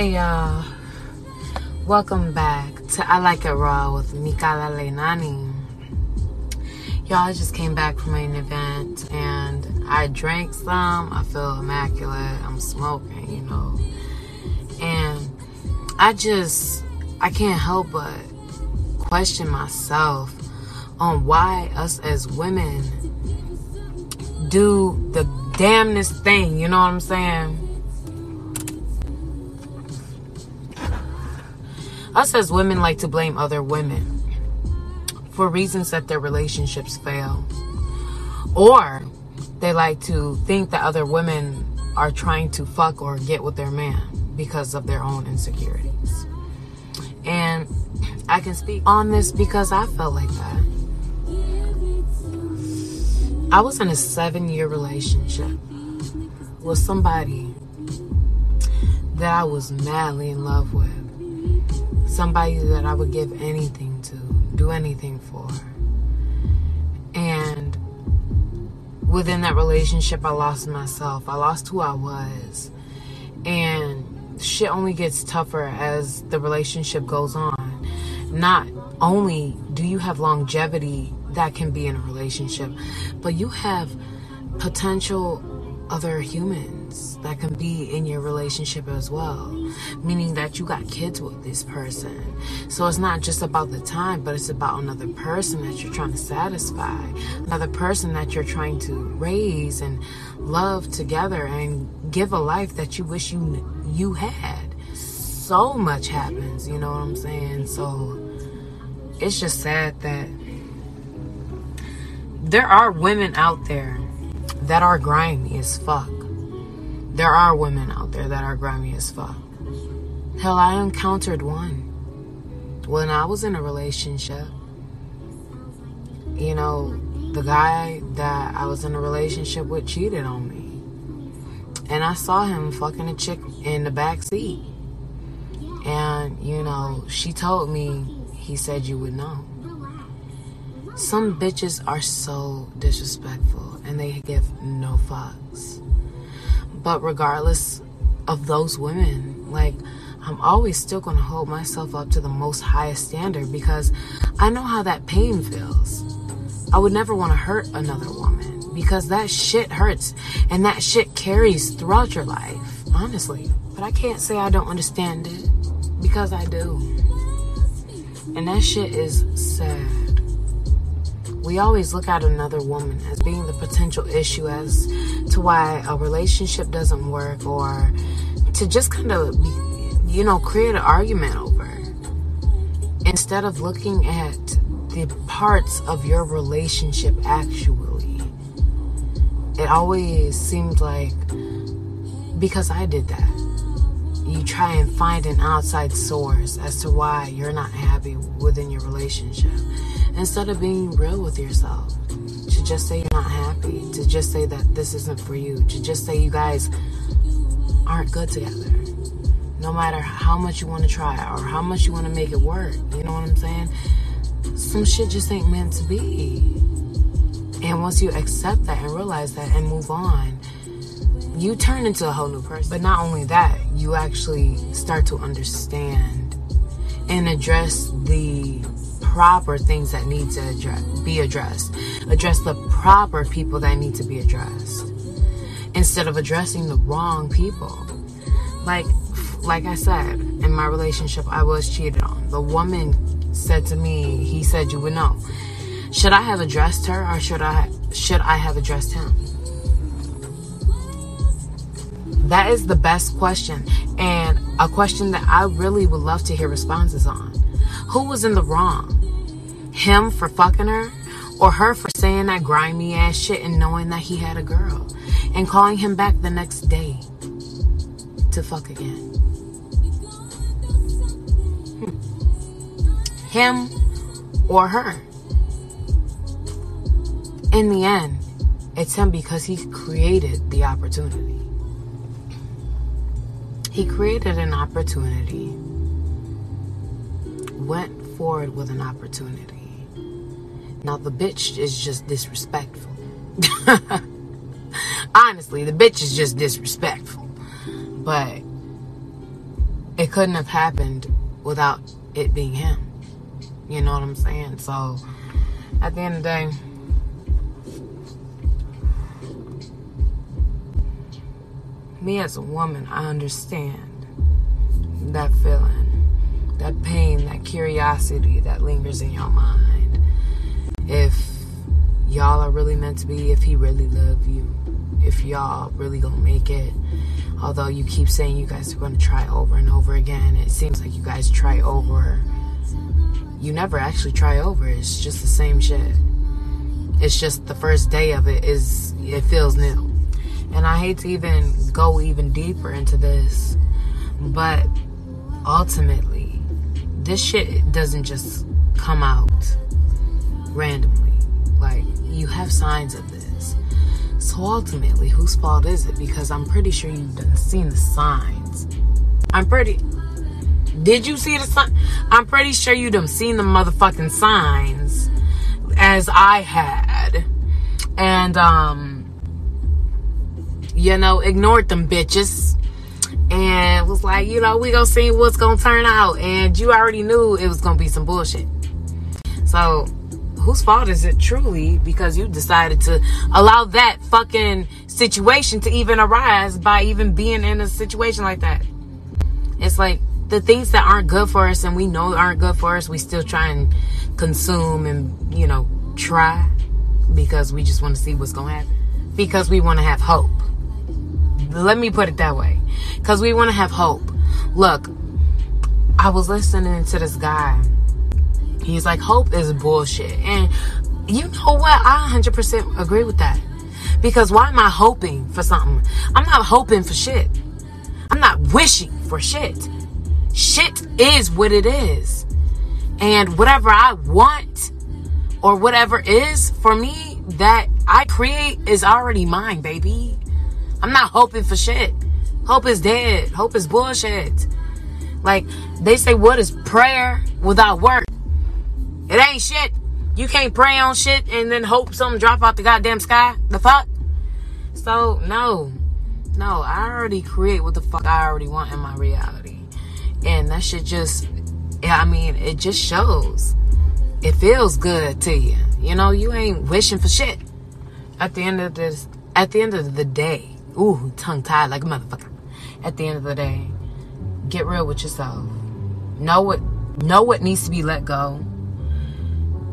Hey y'all, welcome back to I Like It Raw with Mikala Leinani. Y'all, I just came back from an event and I drank some. I feel immaculate. I'm smoking, you know. And I just, I can't help but question myself on why us as women do the damnedest thing, you know what I'm saying? Us as women like to blame other women for reasons that their relationships fail. Or they like to think that other women are trying to fuck or get with their man because of their own insecurities. And I can speak on this because I felt like that. I was in a seven year relationship with somebody that I was madly in love with somebody that I would give anything to, do anything for. And within that relationship, I lost myself. I lost who I was. And shit only gets tougher as the relationship goes on. Not only do you have longevity that can be in a relationship, but you have potential other humans that can be in your relationship as well. Meaning that you got kids with this person. So it's not just about the time, but it's about another person that you're trying to satisfy, another person that you're trying to raise and love together and give a life that you wish you you had. So much happens, you know what I'm saying? So it's just sad that there are women out there that are grimy as fuck. There are women out there that are grimy as fuck. Hell, I encountered one when I was in a relationship. You know, the guy that I was in a relationship with cheated on me. And I saw him fucking a chick in the back seat. And, you know, she told me, he said you would know. Some bitches are so disrespectful and they give no fucks. But regardless of those women, like, I'm always still gonna hold myself up to the most highest standard because I know how that pain feels. I would never wanna hurt another woman because that shit hurts and that shit carries throughout your life, honestly. But I can't say I don't understand it because I do. And that shit is sad we always look at another woman as being the potential issue as to why a relationship doesn't work or to just kind of, you know, create an argument over. Instead of looking at the parts of your relationship actually, it always seemed like because I did that you try and find an outside source as to why you're not happy within your relationship. Instead of being real with yourself to just say you're not happy to just say that this isn't for you to just say you guys aren't good together. No matter how much you want to try or how much you want to make it work you know what i'm saying? Some shit just ain't meant to be. And once you accept that and realize that and move on you turn into a whole new person. But not only that, you actually start to understand and address the proper things that need to address, be addressed. Address the proper people that need to be addressed instead of addressing the wrong people. Like, like I said, in my relationship, I was cheated on. The woman said to me, he said, you would know. Should I have addressed her or should I, should I have addressed him? That is the best question, and a question that I really would love to hear responses on. Who was in the wrong? Him for fucking her, or her for saying that grimy ass shit and knowing that he had a girl, and calling him back the next day to fuck again? Hmm. Him or her? In the end, it's him because he created the opportunity. He created an opportunity, went forward with an opportunity. Now, the bitch is just disrespectful. Honestly, the bitch is just disrespectful. But it couldn't have happened without it being him. You know what I'm saying? So at the end of the day, me as a woman, I understand that feeling, that pain, that curiosity that lingers in your mind. If y'all are really meant to be, if he really love you, if y'all really gonna make it. Although you keep saying you guys are gonna try over and over again, it seems like you guys try over. You never actually try over. It's just the same shit. It's just the first day of it is it feels new. And I hate to even go even deeper into this, but ultimately, this shit doesn't just come out randomly. Like, you have signs of this. So ultimately, whose fault is it? Because I'm pretty sure you've done seen the signs. I'm pretty. Did you see the sign? I'm pretty sure you done seen the motherfucking signs, as I had, and um, you know, ignored them bitches and was like, you know, we gonna see what's gonna turn out. And you already knew it was gonna be some bullshit. So, whose fault is it truly because you decided to allow that fucking situation to even arise by even being in a situation like that? It's like the things that aren't good for us and we know aren't good for us, we still try and consume and, you know, try because we just want to see what's gonna happen. Because we want to have hope. Let me put it that way. Because we want to have hope. Look, I was listening to this guy. He's like, hope is bullshit. And you know what? I 100% agree with that. Because why am I hoping for something? I'm not hoping for shit. I'm not wishing for shit. Shit is what it is. And whatever I want or whatever is for me that I create is already mine, baby. I'm not hoping for shit. Hope is dead. Hope is bullshit. Like they say, what is prayer without work? It ain't shit. You can't pray on shit and then hope something drop out the goddamn sky. The fuck? So no, no. I already create what the fuck I already want in my reality, and that shit just, I mean, it just shows. It feels good to you. You know, you ain't wishing for shit. At the end of this, at the end of the day, Ooh, tongue tied like a motherfucker. At the end of the day, get real with yourself. Know what know what needs to be let go.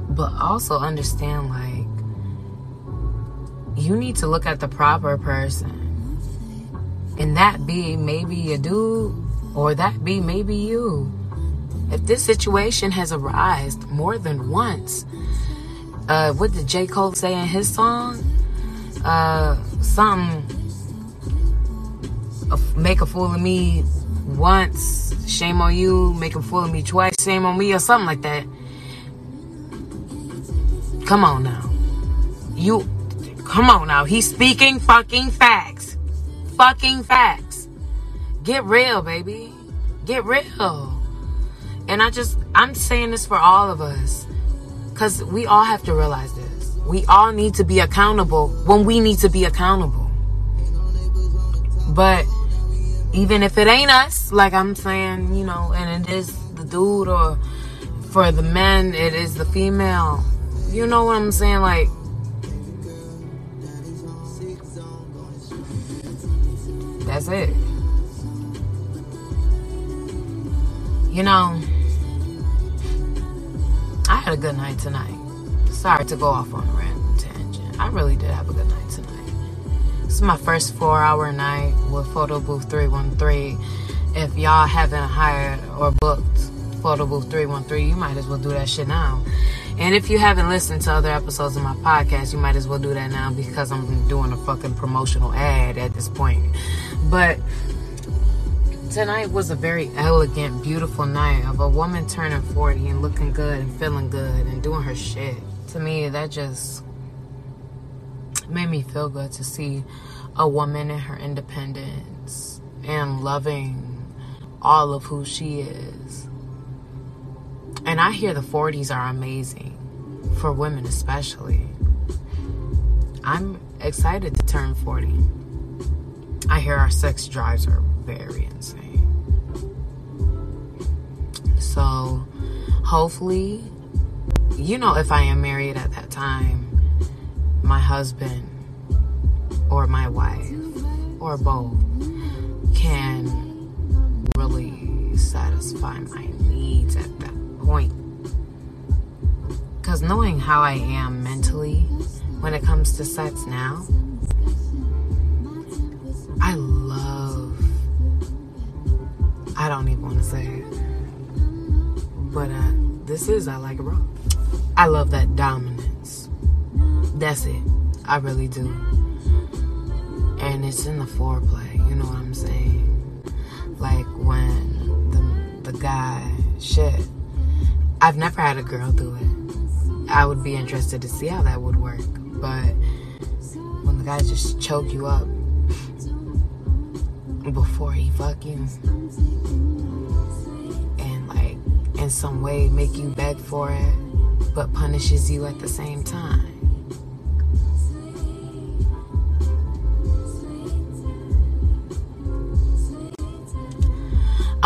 But also understand like you need to look at the proper person. And that be maybe a dude or that be maybe you. If this situation has arisen more than once, uh, what did J. Cole say in his song? Uh, something make a fool of me once, shame on you, make a fool of me twice, shame on me, or something like that. Come on now. You, come on now. He's speaking fucking facts. Fucking facts. Get real, baby. Get real. And I just, I'm saying this for all of us. Because we all have to realize this. We all need to be accountable when we need to be accountable. But even if it ain't us, like I'm saying, you know, and it is the dude or for the men, it is the female. You know what I'm saying? Like, that's it. You know, I had a good night tonight. Sorry to go off on a random tangent. I really did have a good night tonight. Is my first four hour night with Photo Booth 313. If y'all haven't hired or booked Photo Booth 313, you might as well do that shit now. And if you haven't listened to other episodes of my podcast, you might as well do that now because I'm doing a fucking promotional ad at this point. But tonight was a very elegant, beautiful night of a woman turning 40 and looking good and feeling good and doing her shit. To me, that just made me feel good to see a woman in her independence and loving all of who she is. And I hear the 40s are amazing for women, especially. I'm excited to turn 40. I hear our sex drives are very insane. So hopefully, you know, if I am married at that time, my husband or my wife or both can really satisfy my needs at that point. Because knowing how I am mentally when it comes to sex now, I love, I don't even want to say it, but uh, this is, I like it raw. I love that dominance. That's it. I really do. And it's in the foreplay, you know what I'm saying? Like when the, the guy, shit. I've never had a girl do it. I would be interested to see how that would work. But when the guy just choke you up before he fuck you and like in some way make you beg for it but punishes you at the same time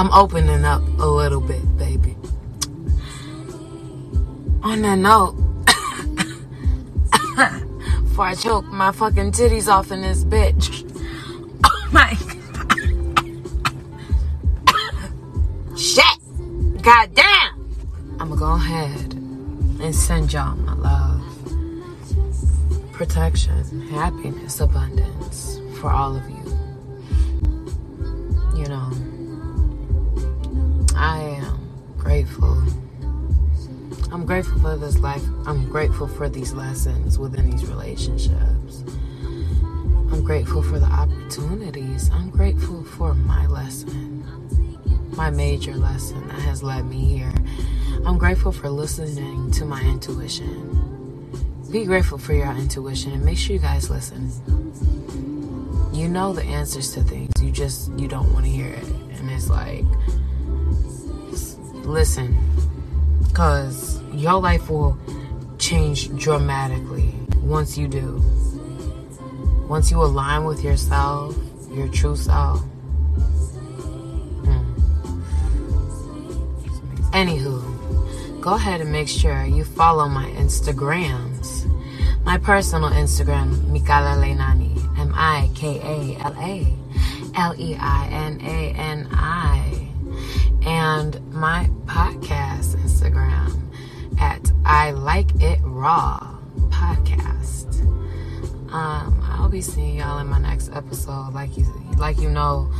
I'm opening up a little bit, baby. On that note, before I choke my fucking titties off in this bitch. Oh my Shit! God damn! I'ma go ahead and send y'all my love. Protection, happiness, abundance for all of. You grateful for this life. I'm grateful for these lessons within these relationships. I'm grateful for the opportunities. I'm grateful for my lesson, my major lesson that has led me here. I'm grateful for listening to my intuition. Be grateful for your intuition and make sure you guys listen. You know the answers to things. You just you don't want to hear it. And it's like listen cuz your life will change dramatically once you do. Once you align with yourself, your true self. Mm. Anywho, go ahead and make sure you follow my Instagrams. My personal Instagram, Mikala Leinani, M I K A L A L E I N A N I. And my podcast Instagram at I Like It Raw Podcast. Um, I'll be seeing y'all in my next episode. Like you, like you know,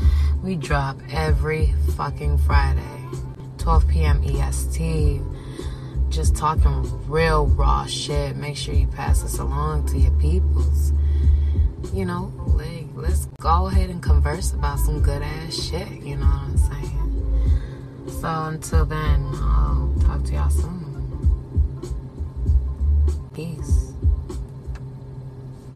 we drop every fucking Friday, 12 p.m. EST. Just talking real raw shit. Make sure you pass this along to your peoples. You know, like let's go ahead and converse about some good ass shit. You know what I'm saying? So until then, I'll talk to y'all soon. Peace.